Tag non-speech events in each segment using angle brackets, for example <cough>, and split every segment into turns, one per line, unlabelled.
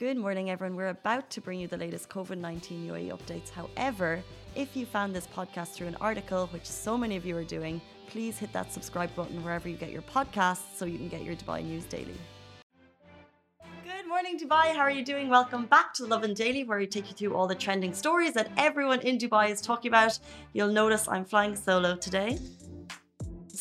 Good morning, everyone. We're about to bring you the latest COVID 19 UAE updates. However, if you found this podcast through an article, which so many of you are doing, please hit that subscribe button wherever you get your podcasts so you can get your Dubai news daily. Good morning, Dubai. How are you doing? Welcome back to Lovin Daily, where we take you through all the trending stories that everyone in Dubai is talking about. You'll notice I'm flying solo today.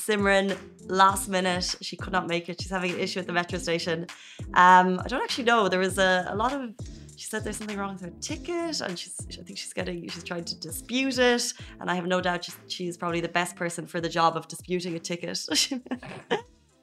Simran, last minute, she could not make it. She's having an issue at the metro station. Um, I don't actually know. There was a, a lot of she said there's something wrong with her ticket and she's I think she's getting she's trying to dispute it and I have no doubt she's, she's probably the best person for the job of disputing a ticket <laughs>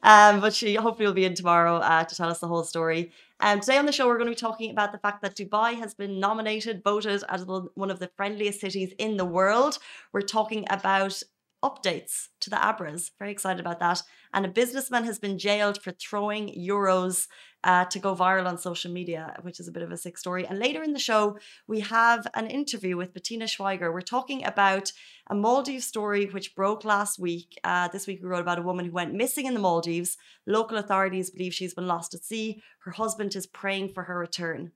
um, but she hopefully will be in tomorrow uh, to tell us the whole story um, today on the show we're going to be talking about the fact that Dubai has been nominated voted as one of the friendliest cities in the world we're talking about updates to the Abras. Very excited about that. And a businessman has been jailed for throwing euros uh, to go viral on social media, which is a bit of a sick story. And later in the show, we have an interview with Bettina Schweiger. We're talking about a Maldives story which broke last week. Uh, this week, we wrote about a woman who went missing in the Maldives. Local authorities believe she's been lost at sea. Her husband is praying for her return.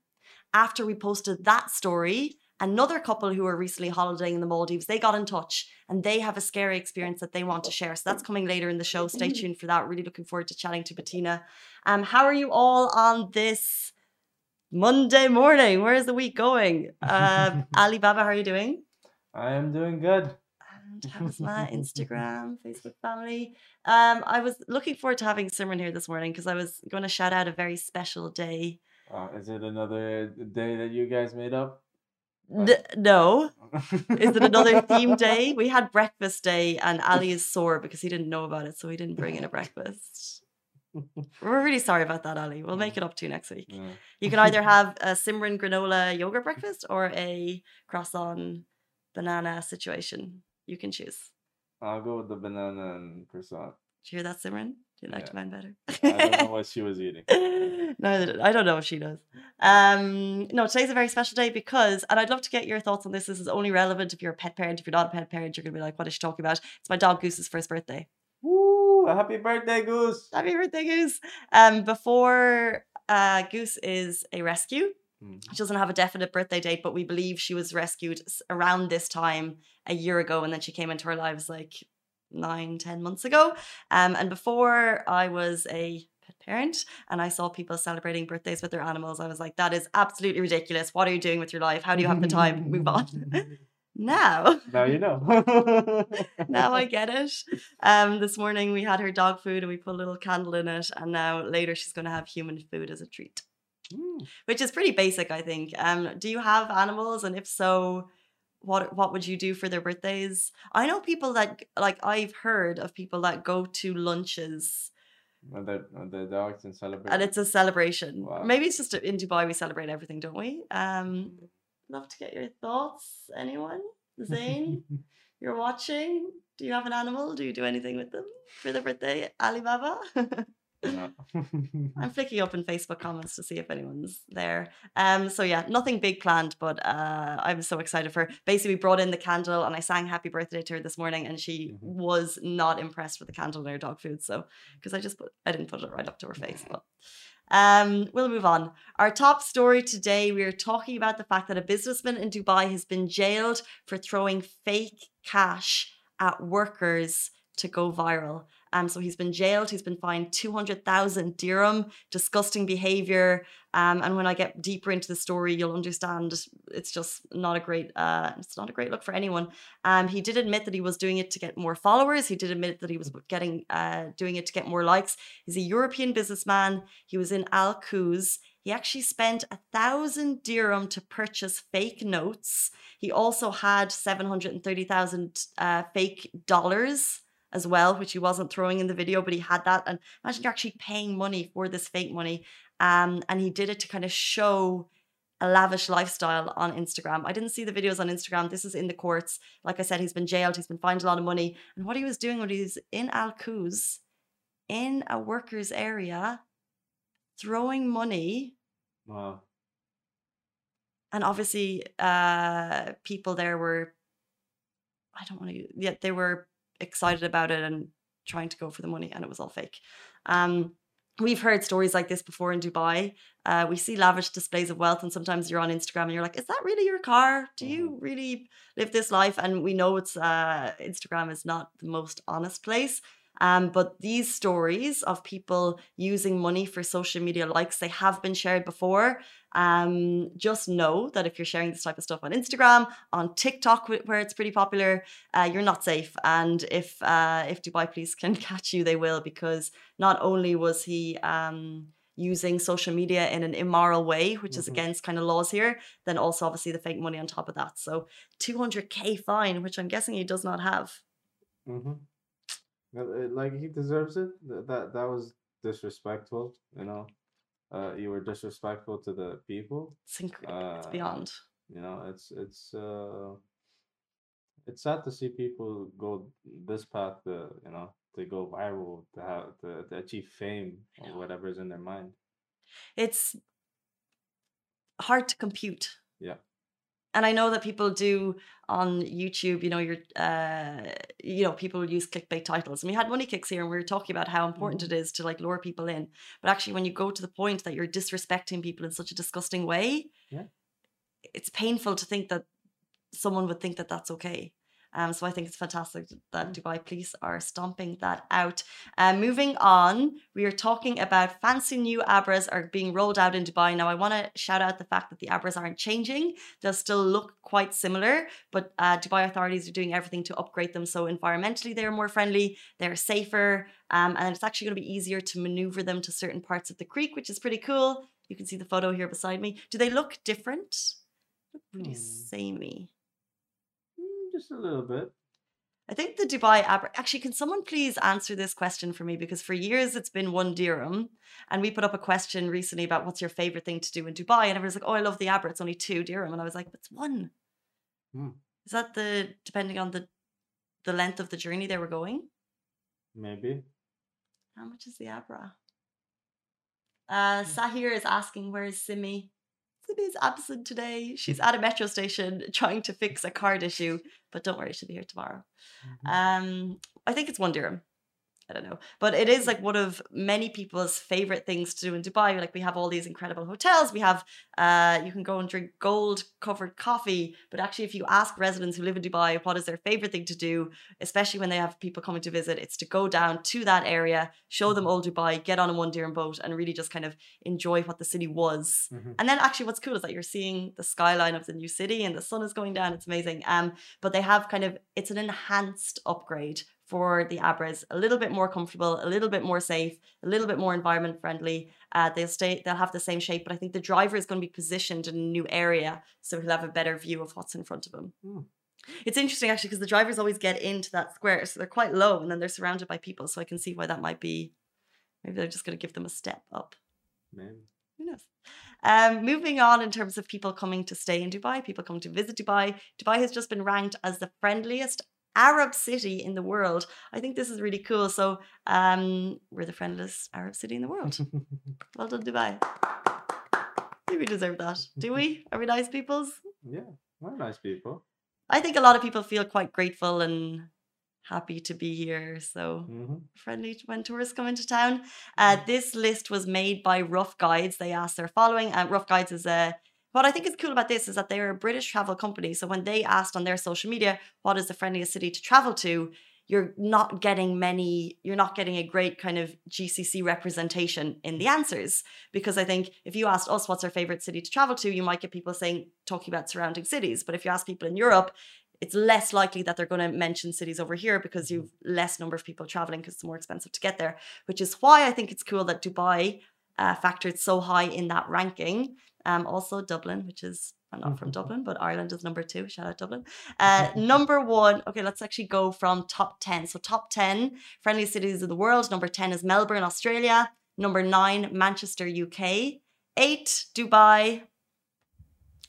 After we posted that story, another couple who were recently holidaying in the Maldives, they got in touch and they have a scary experience that they want to share. So that's coming later in the show. Stay tuned for that. Really looking forward to chatting to Bettina. Um, how are you all on this Monday morning? Where is the week going? <laughs> Uh, Ali Baba, how are you doing?
I am doing good.
And how's my Instagram, <laughs> Facebook family? Um, I was looking forward to having Simran here this morning because I was going to shout out a very special day.
Uh, is it another day that you guys made up?
N- no. <laughs> Is it another theme day? We had breakfast day, and Ali is sore because he didn't know about it, so he didn't bring in a breakfast. We're really sorry about that, Ali. We'll make it up to you next week.
Yeah.
You can either have a Simran granola yogurt breakfast or a croissant banana situation. You can choose.
I'll go with the banana and croissant.
Do you hear that, Simran? You like
Yeah.
mine better?
I don't know what she was eating. <laughs>
no, I don't know if she does. Um, no, today's a very special day because, and I'd love to get your thoughts on this. This is only relevant if you're a pet parent. If you're not a pet parent, you're gonna be like, "What is she talking about?" It's my dog Goose's first birthday.
Woo! Happy birthday, Goose!
Happy birthday, Goose! Um, before uh, Goose is a rescue.
Mm.
She doesn't have a definite birthday date, but we believe she was rescued around this time a year ago, and then she came into our lives like nine, ten months ago. Um, and before I was a pet parent and I saw people celebrating birthdays with their animals, I was like, that is absolutely ridiculous. What are you doing with your life? How do you have the time? Move on. <laughs> <laughs> now,
Now you know. <laughs>
now I get it. Um, this morning we had her dog food and we put a little candle in it, and now later she's going to have human food as a treat
Mm.
which is pretty basic, I think. Um, do you have animals, and if so, what what would you do for their birthdays? I know people that like I've heard of people that go to lunches
Are the, the dogs in celebration?
and it's a celebration.
Wow.
Maybe it's just in Dubai we celebrate everything, don't we? Um, love to get your thoughts. Anyone? Zain, <laughs> you're watching. Do you have an animal? Do you do anything with them for their birthday? Alibaba. <laughs> <laughs> I'm flicking up in Facebook comments to see if anyone's there. Um, so yeah, nothing big planned, but uh, I'm so excited for. her. Basically, we brought in the candle and I sang "Happy Birthday" to her this morning, and she
Mhm.
was not impressed with the candle in her dog food. So because I just put, I didn't put it right up to her face, but. Um, we'll move on. Our top story today, we are talking about the fact that a businessman in Dubai has been jailed for throwing fake cash at workers to go viral. Um, so he's been jailed. He's been fined 200,000 dirham. Disgusting behavior. Um, and when I get deeper into the story, you'll understand it's just not a great. Uh, it's not a great look for anyone. Um, he did admit that he was doing it to get more followers. He did admit that he was getting uh, doing it to get more likes. He's a European businessman. He was in Al Quoz. He actually spent a thousand dirham to purchase fake notes. He also had 730,000 uh, fake dollars as well, which he wasn't throwing in the video, but he had that. And imagine you're actually paying money for this fake money. Um, and he did it to kind of show a lavish lifestyle on Instagram. I didn't see the videos on Instagram. This is in the courts. Like I said, he's been jailed, he's been fined a lot of money. And what he was doing when he was in Al in a workers' area, throwing money
wow.
and obviously uh people there were i don't want to yeah they were excited about it and trying to go for the money and it was all fake um we've heard stories like this before in Dubai. Uh, we see lavish displays of wealth, and sometimes you're on Instagram and you're like, "Is that really your car? Do you
Mhm.
really live this life?" And we know it's uh, Instagram is not the most honest place. Um, but these stories of people using money for social media likes, they have been shared before. Um, just know that if you're sharing this type of stuff on Instagram, on TikTok, where it's pretty popular, uh, you're not safe. And if uh, if Dubai police <laughs> can catch you, they will, because not only was he um, using social media in an immoral way, which is
Mhm.
against kind of laws here, then also obviously the fake money on top of that. So 200k fine, which I'm guessing he does not have.
Mm-hmm. Like he deserves it. That that was disrespectful. You know, uh, you were disrespectful to the people.
It's, inc- it's
Uh,
beyond.
You know, it's it's uh, it's sad to see people go this path. To, you know, to go viral, to have to, to achieve fame or whatever's in their mind.
It's hard to compute.
Yeah.
And I know that people do on YouTube, you know, you're, uh, you know, people use clickbait titles. And we had money kicks here and we were talking about how important it is to like lure people in. But actually, when you go to the point that you're disrespecting people in such a disgusting way,
Yeah.
it's painful to think that someone would think that that's okay. Um, so I think it's fantastic that Dubai police are stomping that out. Uh, moving on, we are talking about fancy new Abras are being rolled out in Dubai. Now, I want to shout out the fact that the Abras aren't changing. They'll still look quite similar, but uh, Dubai authorities are doing everything to upgrade them. So environmentally, they're more friendly, they're safer, um, and it's actually going to be easier to maneuver them to certain parts of the creek, which is pretty cool. You can see the photo here beside me. Do they look different? Look pretty
Hmm.
samey.
Just a little bit.
I think the Dubai app. Actually, can someone please answer this question for me? Because for years it's been one dirham, and we put up a question recently about what's your favorite thing to do in Dubai, and everyone's like, "Oh, I love the Abra. It's only two dirham," and I was like, "It's one."
Hmm.
Is that the depending on the the length of the journey they were going?
Maybe.
How much is the Abra? Uh, Sahir is asking, "Where is Simi?" Is absent today. She's at a metro station trying to fix a card issue, but don't worry, she'll be here tomorrow.
Mhm.
Um, I think it's one dirham. I don't know, but it is like one of many people's favorite things to do in Dubai. Like we have all these incredible hotels. We have, uh, you can go and drink gold covered coffee. But actually, if you ask residents who live in Dubai what is their favorite thing to do, especially when they have people coming to visit, it's to go down to that area, show them old Dubai, get on a one dirham boat, and really just kind of enjoy what the city was.
Mhm.
And then actually what's cool is that you're seeing the skyline of the new city and the sun is going down. It's amazing. Um, but they have kind of it's an enhanced upgrade for the Abras, a little bit more comfortable, a little bit more safe, a little bit more environment friendly. Uh, they'll stay, they'll have the same shape, but I think the driver is going to be positioned in a new area, so he'll have a better view of what's in front of him.
Hmm.
It's interesting actually because the drivers always get into that square, so they're quite low, and then they're surrounded by people. So I can see why that might be. Maybe they're just going to give them a step up.
Maybe.
Who knows? Um, moving on in terms of people coming to stay in Dubai, people coming to visit Dubai. Dubai has just been ranked as the friendliest Arab city in the world. I think this is really cool. So um, we're the friendliest Arab city in the world. <laughs> well done, Dubai. We deserve that? Do we? <laughs> Are we nice peoples?
yeah, we're nice people.
I think a lot of people feel quite grateful and happy to be here. So
hmm
friendly when tourists come into town. Uh, this list was made by Rough Guides. They asked their following. Uh, Rough Guides is a what I think is cool about this is that they're a British travel company. So when they asked on their social media, what is the friendliest city to travel to? You're not getting many, you're not getting a great kind of GCC representation in the answers. Because I think if you asked us what's our favorite city to travel to, you might get people saying, talking about surrounding cities. But if you ask people in Europe, it's less likely that they're going to mention cities over here because you've less number of people traveling because it's more expensive to get there. Which is why I think it's cool that Dubai uh, factored so high in that ranking. Um, also Dublin, which is I'm not from Dublin, but Ireland is number two. Shout out Dublin. Uh, number one. Okay, let's actually go from top ten. So top ten friendly cities of the world. Number ten is Melbourne, Australia. Number nine, Manchester, UK. Eight, Dubai.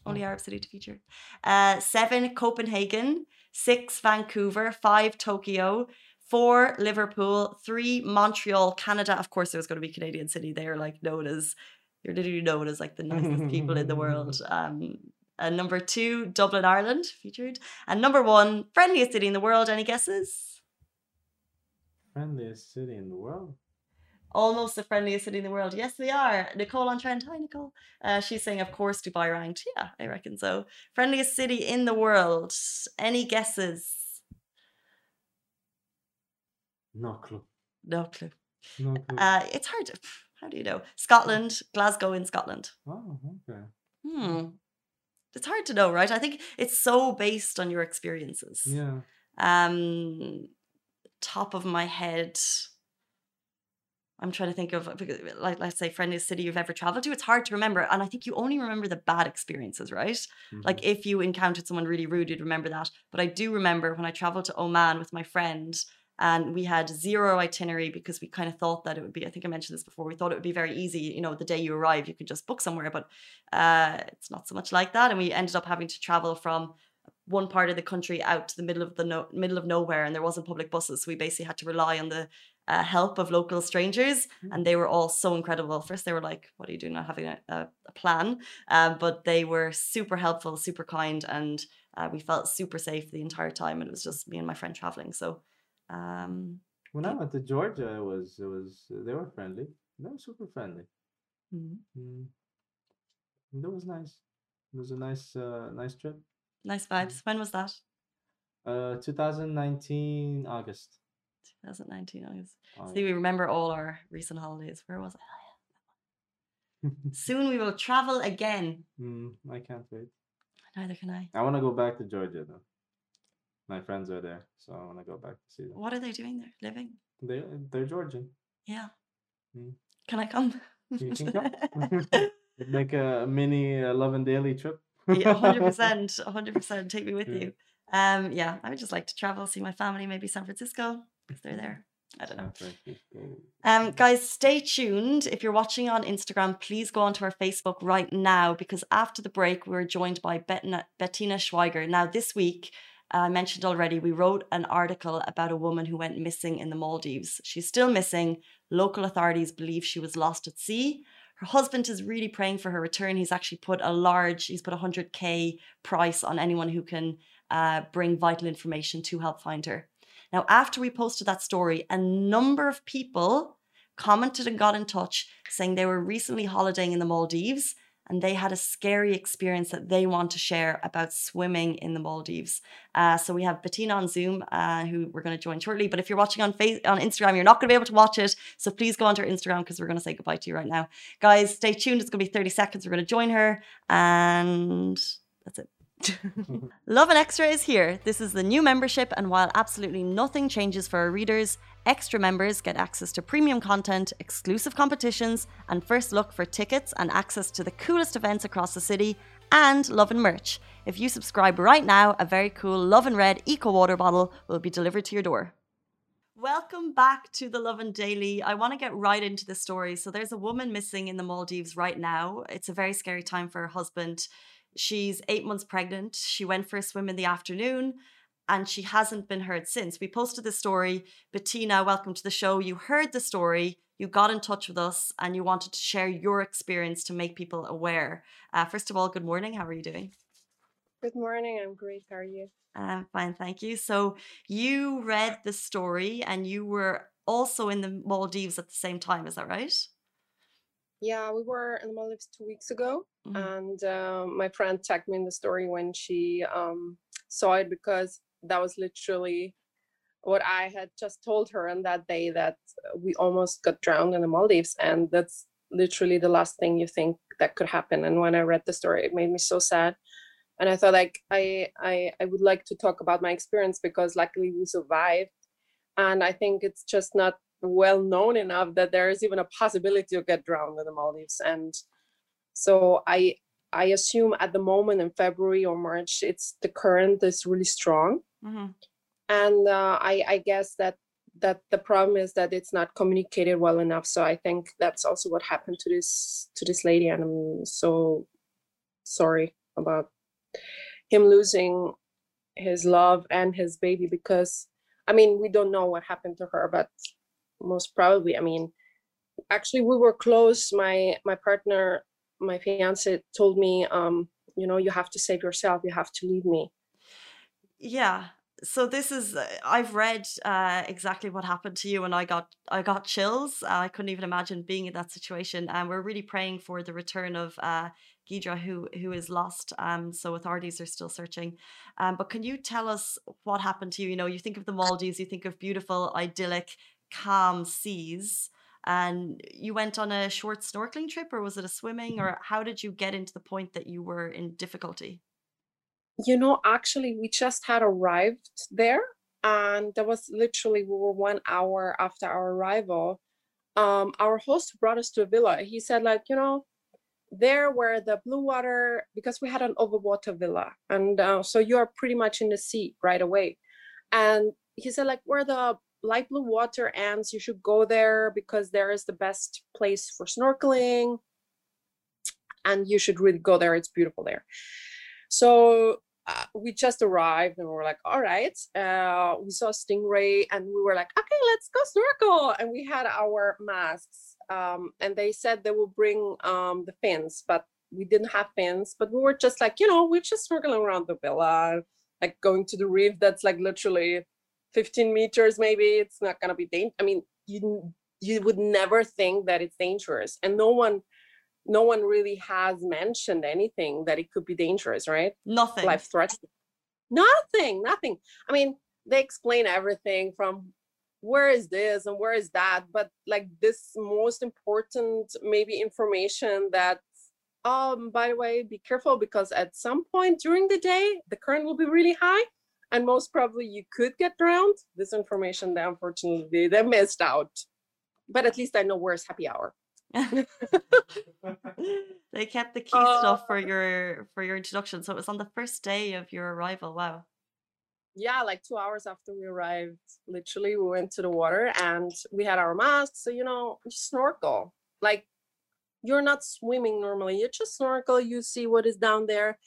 Only Arab city to feature. Uh, seven, Copenhagen. Six, Vancouver. Five, Tokyo. Four, Liverpool. Three, Montreal, Canada. Of course, there's going to be Canadian city. They're like known as, you're literally known as like the nicest people in the world. <laughs> Um, and number two, Dublin, Ireland, featured. And number one, friendliest city in the world. Any guesses?
Friendliest city in the world.
almost the friendliest city in the world. Yes, they are. Nicole on Trent. Hi, Nicole. Uh, she's saying, of course, Dubai ranked. Yeah, I reckon so. Friendliest city in the world. Any guesses?
No clue.
No clue.
No clue.
Uh, it's hard. To, how do you know? Scotland, Glasgow in Scotland.
oh, okay.
Hmm. It's hard to know, right? I think it's so based on your experiences.
Yeah.
Um, top of my head, I'm trying to think of like let's say friendliest city you've ever traveled to. It's hard to remember, and I think you only remember the bad experiences, right? Like
mhm.
if you encountered someone really rude, you'd remember that. But I do remember when I traveled to Oman with my friend, and we had zero itinerary because we kind of thought that it would be. I think I mentioned this before. We thought it would be very easy. You know, the day you arrive, you can just book somewhere, but uh, it's not so much like that. And we ended up having to travel from one part of the country out to the middle of the no- middle of nowhere, and there wasn't public buses. So we basically had to rely on the uh, help of local strangers, and they were all so incredible. First, they were like, "What are you doing? Not having a, a, a plan," um, but they were super helpful, super kind, and uh, we felt super safe the entire time. And it was just me and my friend traveling. So, um,
When I went to Georgia, it was it was they were friendly. They were super friendly.
mm,
Mm. That was nice. It was a nice uh nice trip.
nice vibes. When was that?
Uh, 2019 August.
2019. August.
August.
See, we remember all our recent holidays. Where was I? <laughs> Soon we will travel again.
mm, I can't wait.
Neither can I.
I want to go back to Georgia though. My friends are there, so I want to go back to see them.
What are they doing there? Living?
They they're Georgian.
Yeah.
Mm.
Can I come?
You can come. <laughs> <laughs> Make a mini uh, Lovin Daily trip.
yeah, hundred percent, <laughs> hundred percent. Take me with
Yeah.
you. Um, yeah, I would just like to travel, see my family, maybe San Francisco if they're there. I don't know. Um, guys, stay tuned. If you're watching on Instagram, please go onto our Facebook right now because after the break, we're joined by Bettina, Bettina Schweiger. Now, this week, I mentioned already, we wrote an article about a woman who went missing in the Maldives. She's still missing. Local authorities believe she was lost at sea. Her husband is really praying for her return. He's actually put a large, he's put a 100K price on anyone who can uh, bring vital information to help find her. Now, after we posted that story, a number of people commented and got in touch saying they were recently holidaying in the Maldives and they had a scary experience that they want to share about swimming in the Maldives. Uh, so we have Bettina on Zoom, uh, who we're going to join shortly. But if you're watching on face- on Instagram, you're not going to be able to watch it. So please go onto our Instagram because we're going to say goodbye to you right now, guys. Stay tuned. It's going to be 30 seconds. We're going to join her, and that's it. <laughs> Lovin Extra is here. This is the new membership, and while absolutely nothing changes for our readers, extra members get access to premium content, exclusive competitions, and first look for tickets and access to the coolest events across the city, and Lovin merch. If you subscribe right now, a very cool Lovin Red Eco Water bottle will be delivered to your door. Welcome back to the Lovin Daily. I want to get right into the story. So, there's a woman missing in the Maldives right now. It's a very scary time for her husband. She's eight months pregnant. She went for a swim in the afternoon and she hasn't been heard since. We posted the story. Bettina, welcome to the show. You heard the story, you got in touch with us, and you wanted to share your experience to make people aware. Uh, first of all, good morning. How are you doing?
Good morning. I'm great. How are you?
I'm fine, thank you. So, you read the story and you were also in the Maldives at the same time, is that right?
Yeah, we were in the Maldives two weeks ago,
Mhm.
and um, my friend tagged me in the story when she um, saw it because that was literally what I had just told her on that day that we almost got drowned in the Maldives, and that's literally the last thing you think that could happen. And when I read the story, it made me so sad. And I thought like I I, I would like to talk about my experience because luckily we survived and I think it's just not well known enough that there is even a possibility to get drowned in the Maldives. And so I I assume at the moment in February or March, it's the current is really strong,
hmm
and uh, I I guess that that the problem is that it's not communicated well enough. So I think that's also what happened to this to this lady, and I'm so sorry about him losing his love and his baby because I mean we don't know what happened to her, but most probably, I mean, actually we were close. My my partner, my fiance, told me, um, you know, you have to save yourself. You have to leave me.
Yeah. so this is uh, I've read uh, exactly what happened to you, and I got I got chills. I couldn't even imagine being in that situation. And we're really praying for the return of uh, Gidra, who who is lost. Um, so authorities are still searching. Um, but can you tell us what happened to you? You know, you think of the Maldives, you think of beautiful, idyllic, calm seas. And you went on a short snorkeling trip, or was it a swimming, or how did you get into the point that you were in difficulty?
You know, actually, we just had arrived there, and that was literally we were one hour after our arrival. Um, our host brought us to a villa. He said, like, you know, there where the blue water, because we had an overwater villa, and uh, so you are pretty much in the sea right away. And he said, like, where the light blue water ends, you should go there because there is the best place for snorkeling, and you should really go there. It's beautiful there. So uh, we just arrived and we were like, all right. Uh, we saw Stingray and we were like, okay, let's go snorkel. And we had our masks. Um, and they said they will bring um, the fins, but we didn't have fins. But we were just like, you know, we're just snorkeling around the villa, like going to the reef that's like literally 15 meters, maybe. It's not going to be dangerous. I mean, you, you would never think that it's dangerous. And no one no one really has mentioned anything that it could be dangerous, right?
Nothing.
Life threatening. Nothing, nothing. I mean, they explain everything from where is this and where is that, but like this most important maybe information that um by the way, be careful because at some point during the day the current will be really high and most probably you could get drowned. This information they unfortunately they missed out. But at least I know where's happy hour. <laughs>
they kept the key uh, stuff for your for your introduction. So it was on the first day of your arrival. Wow.
Yeah, like two hours after we arrived, literally we went to the water and we had our masks. So you know, you snorkel. Like you're not swimming normally. You just snorkel, you see what is down there.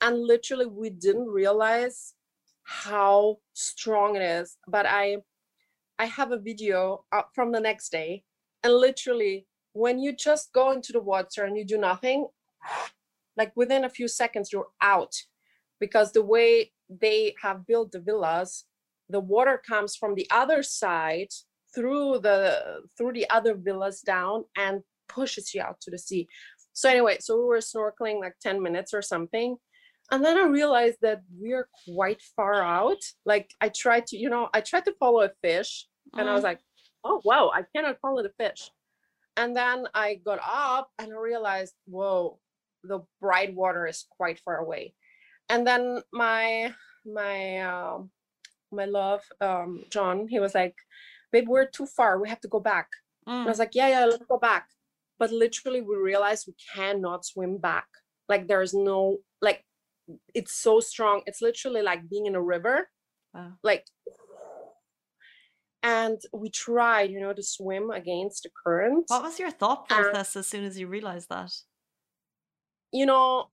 And literally we didn't realize how strong it is. But I I have a video from the next day and literally when you just go into the water and you do nothing, like within a few seconds, you're out because the way they have built the villas, the water comes from the other side through the through the other villas down and pushes you out to the sea. So anyway, so we were snorkeling like 10 minutes or something. And then I realized that we're quite far out. Like I tried to, you know, I tried to follow a fish and mm. I was mm. like, oh wow, I cannot follow the fish. And then I got up and I realized, whoa, the bright water is quite far away. And then my my uh, my love, um, John, he was like, babe, we're too far. We have to go back. Mm. I was like, yeah, yeah, let's go back. But literally we realized we cannot swim back. Like there's no like it's so strong. It's literally like being in a river. Wow. Like and we tried you know to swim against the current
what was your thought process and, as soon as you realized that
you know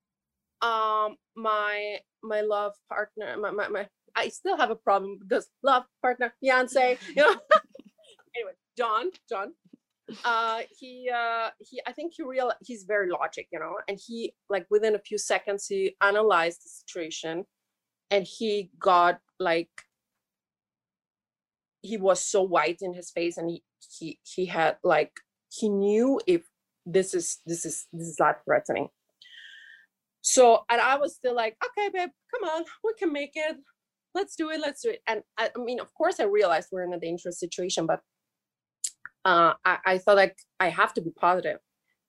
um my my love partner my, my, my i still have a problem because love partner fiance you know <laughs> anyway john john uh he uh he i think he real he's very logic you know and he like within a few seconds he analyzed the situation and he got like he was so white in his face and he he he had like he knew if this is this is this is life threatening. So and i was still like okay babe come on we can make it. Let's do it let's do it. And i, I mean of course i realized we're in a dangerous situation but uh I, I thought like i have to be positive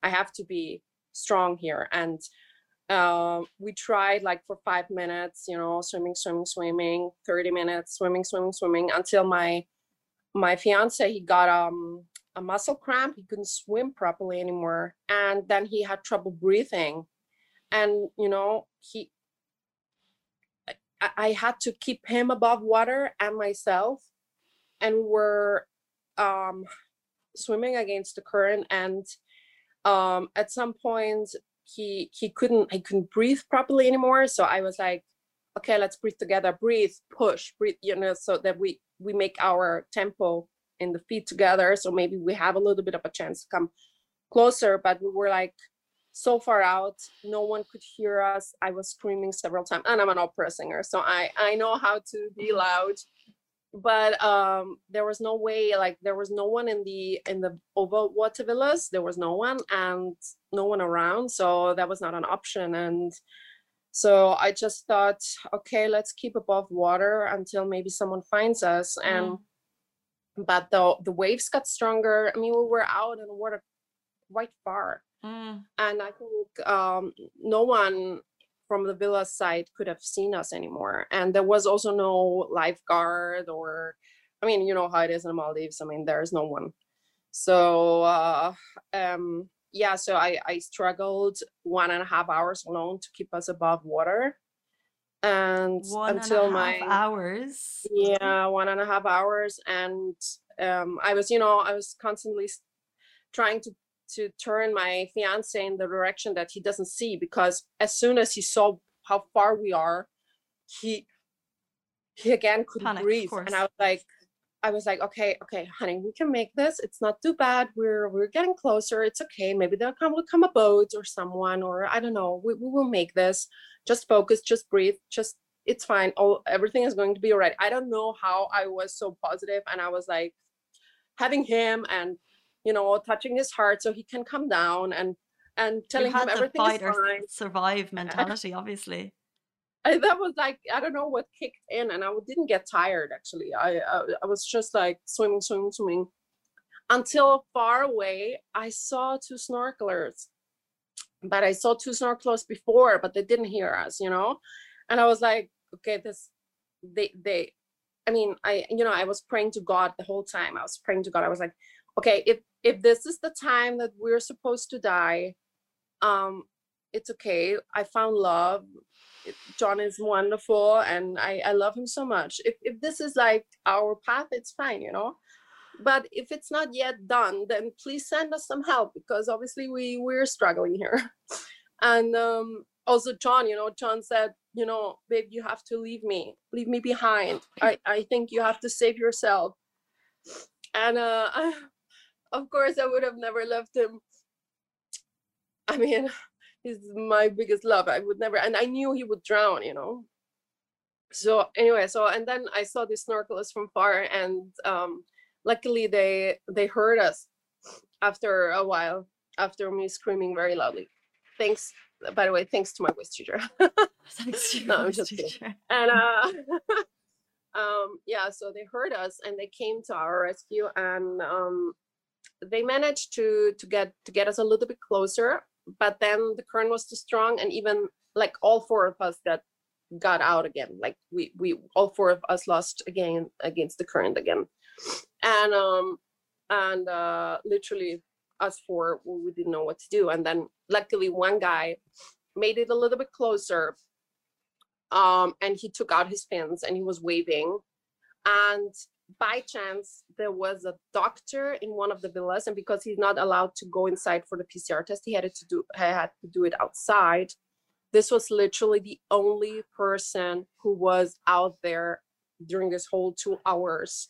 i have to be strong here and uh, we tried like for five minutes, you know, swimming, swimming, swimming, 30 minutes, swimming, swimming, swimming until my my fiance he got um a muscle cramp. He couldn't swim properly anymore. And then he had trouble breathing. And you know, he I, I had to keep him above water and myself. And we were um swimming against the current and um at some point he he couldn't he couldn't breathe properly anymore. So i was like okay let's breathe together. Breathe push breathe you know so that we we make our tempo in the feet together. So maybe we have a little bit of a chance to come closer but we were like so far out. No one could hear us. I was screaming several times and i'm an opera singer so i i know how to be loud but um there was no way like there was no one in the in the over water villas there was no one and no one around so that was not an option and so i just thought okay let's keep above water until maybe someone finds us and
Mm.
but the the waves got stronger i mean we were out in the water quite far
Mm.
and I think um, no one from the villa side could have seen us anymore. And there was also no lifeguard or, I mean, you know how it is in the Maldives. I mean, there's no one. So uh, um, yeah, so I I struggled one and a half hours alone to keep us above water, and
One and a
until
half
my
hours.
yeah one and a half hours and um i was you know i was constantly trying to to turn my fiance in the direction that he doesn't see because as soon as he saw how far we are he he again couldn't
Panic,
breathe. And i was like i was like okay okay honey we can make this. It's not too bad. We're we're getting closer. It's okay. Maybe there'll come will come a boat or someone or i don't know. We, we will make this. Just focus just breathe just it's fine. All everything is going to be all right. I don't know how i was so positive and i was like having him and you know touching his heart so he can come down and and telling him everything is fine
survive <laughs> mentality, obviously.
I, that was like I don't know what kicked in, and I didn't get tired. Actually, I, I I was just like swimming, swimming, swimming, until far away I saw two snorkelers. But I saw two snorkelers before, but they didn't hear us, you know. And I was like, okay, this, they they, I mean, I you know I was praying to God the whole time. I was praying to God. I was like, okay, if if this is the time that we're supposed to die, um, it's okay. I found love John is wonderful and I, I love him so much. If, if this is like our path, it's fine, you know. But if it's not yet done, then please send us some help because obviously we we're struggling here. <laughs> And um, also John, you know, John said, you know, babe, you have to leave me, leave me behind. <laughs> I, I think you have to save yourself. And uh, <laughs> of course, I would have never left him. I mean, <laughs> he's my biggest love. I would never, and I knew he would drown, you know. So anyway, so and then I saw these snorkelers from far, and um, luckily they they heard us after a while, after me screaming very loudly. Thanks, by the way, thanks to my voice teacher. <laughs>
Thanks to
No, I'm just kidding. and uh <laughs> um yeah so they heard us and they came to our rescue and um they managed to to get to get us a little bit closer but then the current was too strong and even like all four of us got got out again. Like we we all four of us lost again against the current again. And um and uh literally us four we didn't know what to do. And then luckily one guy made it a little bit closer um, and he took out his fins and he was waving. And by chance, there was a doctor in one of the villas, and because he's not allowed to go inside for the PCR test, he had to do he had to do it outside. This was literally the only person who was out there during this whole two hours,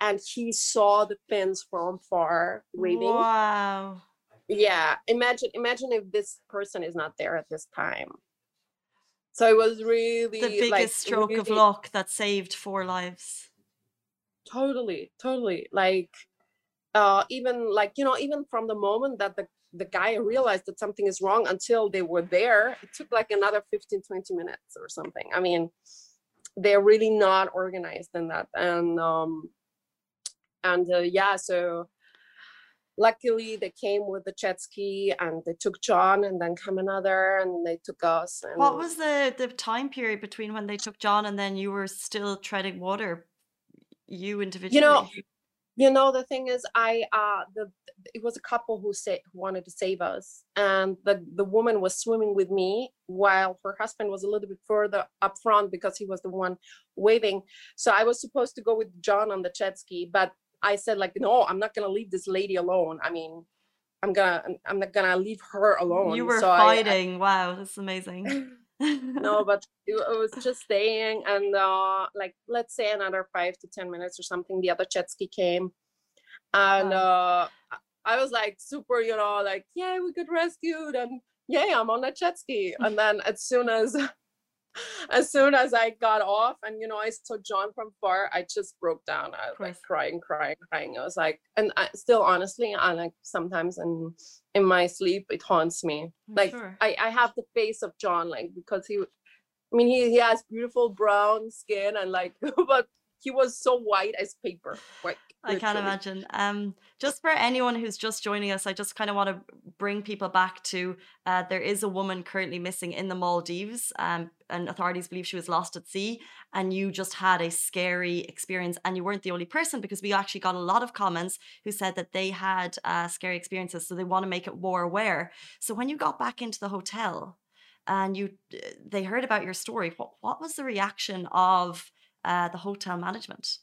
and he saw the fins from far waving.
Wow.
Yeah, imagine imagine if this person is not there at this time. So it was really
The biggest
like,
stroke of luck that saved four lives.
Totally totally like uh even like you know even from the moment that the the guy realized that something is wrong until they were there it took like another 15 20 minutes or something i mean they're really not organized in that and um and uh, yeah so luckily they came with the jet ski and they took john and then come another and they took us and
What was the the time period between when they took John and then you were still treading water? You individually.
you know you know the thing is i uh the it was a couple who said who wanted to save us and the the woman was swimming with me while her husband was a little bit further up front because he was the one waving so i was supposed to go with john on the jet ski but i said like no i'm not gonna leave this lady alone i mean i'm gonna I'm- not gonna leave her alone
you were
so I- I-
fighting. wow, that's amazing. <laughs>
no <laughs> but it, it was just staying and uh like let's say another five to ten minutes or something the other jet ski came. And uh I- was like super you know like yeah we got rescued and yeah, yeah i'm on a jet ski. And then as soon as as soon as i got off and you know i saw john from far i just broke down. I was like crying crying crying. I was like and I, still honestly i like sometimes in in my sleep it haunts me.
I'm
like
sure.
I, I have the face of john like because he i mean he, he has beautiful brown skin and like <laughs> but he was so white as paper like
I can't imagine. Um, just for anyone who's just joining us, I just kind of want to bring people back to uh, there is a woman currently missing in the Maldives, um, and authorities believe she was lost at sea. And you just had a scary experience, and you weren't the only person because we actually got a lot of comments who said that they had uh, scary experiences, so they want to make it war aware. So when you got back into the hotel and you they heard about your story, what what was the reaction of uh, the hotel management?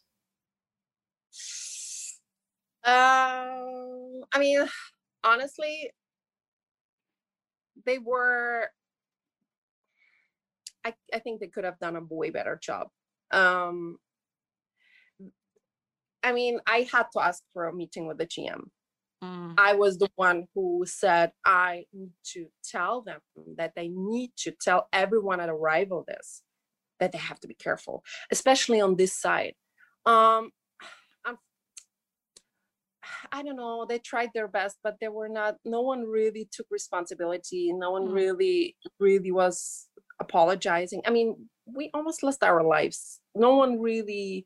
Um, I mean, honestly, they were. I I think they could have done a way better job. Um, I mean, I had to ask for a meeting with the GM.
Mm.
I was the one who said I need to tell them that they need to tell everyone at arrival this, that they have to be careful, especially on this side. Um, I don't know. They tried their best, but they were not. No one really took responsibility. No one
Mm.
really, really was apologizing. I mean, we almost lost our lives. No one really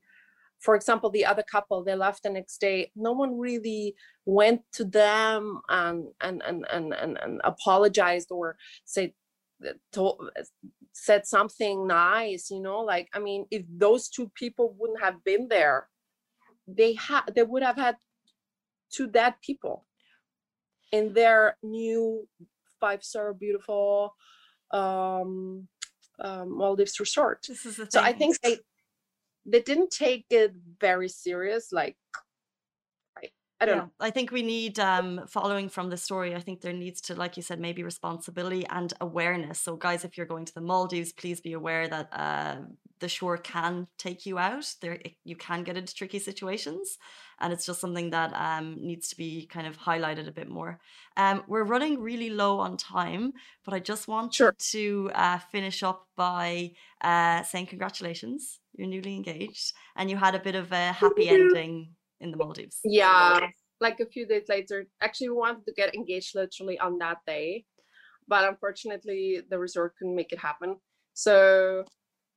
for example, the other couple they left the next day. No one really went to them and and and and and, and apologized or said told, said something nice. You know, like I mean, if those two people wouldn't have been there, they had they would have had two that people in their new five star beautiful um, um Maldives resort.
This is the thing.
So I think they they didn't take it very serious. Like I, I don't
Yeah,
know.
I think we need, um, following from the story, I think there needs to, like you said, maybe responsibility and awareness. So, guys, if you're going to the Maldives, please be aware that uh, the shore can take you out. There, it- you can get into tricky situations, and it's just something that um, needs to be kind of highlighted a bit more. Um, we're running really low on time, but I just want
Sure.
to uh, finish up by uh, saying congratulations. You're newly engaged, and you had a bit of a happy ending in the Maldives.
Yeah. Like a few days later, actually we wanted to get engaged literally on that day, but unfortunately the resort couldn't make it happen. So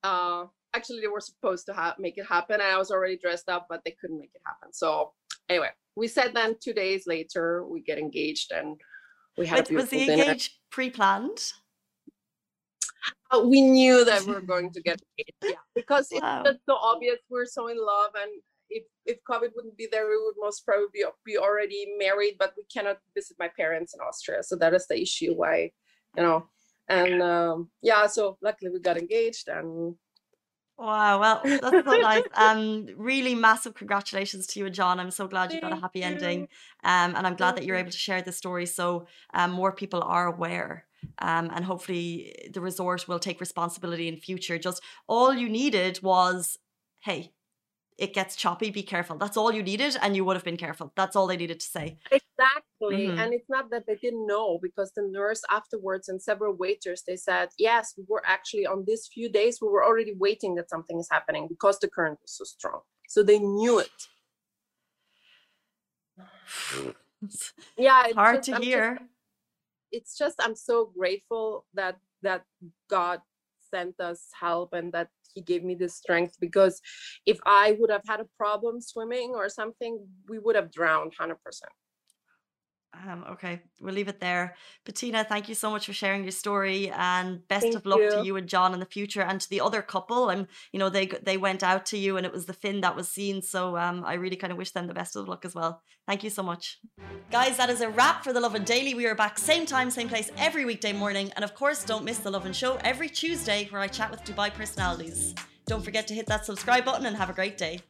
uh actually they were supposed to have make it happen and I was already dressed up, but they couldn't make it happen. So anyway, we said then two days later we get engaged and we had
was the
dinner.
engage pre-planned?
Uh, we knew that we were going to get <laughs> engaged, yeah, because it's
Wow.
just so obvious we're so in love, and if if COVID wouldn't be there, we would most probably be, be already married. But we cannot visit my parents in Austria, so that is the issue. Why, you know, and um, yeah, so luckily we got engaged, and
Wow, well, that's so nice. <laughs> Um, really massive congratulations to you and John. I'm so glad you got a happy ending. Um, and I'm glad that you're able to share this story so um, more people are aware. Um, and hopefully the resort will take responsibility in future. Just all you needed was, hey, it gets choppy, be careful. That's all you needed, and you would have been careful. That's all they needed to say.
Exactly.
Mhm.
And it's not that they didn't know because the nurse afterwards and several waiters they said, yes, we were actually on these few days, we were already waiting that something is happening because the current was so strong. So they knew it. <sighs> Yeah. It's
hard
just-
to
I'm just-
hear.
it's just I'm so grateful that that God sent us help and that he gave me the strength because if I would have had a problem swimming or something, we would have drowned 100%.
Um, okay, we'll leave it there. Bettina, thank you so much for sharing your story, and best
Thank
of luck to
you.
you and John in the future, and to the other couple. And you know they they went out to you, and it was the fin that was seen. So um, I really kind of wish them the best of luck as well. Thank you so much, guys. That is a wrap for the Lovin Daily. We are back same time, same place every weekday morning, and of course, don't miss the Lovin Show every Tuesday, where I chat with Dubai personalities. Don't forget to hit that subscribe button and have a great day.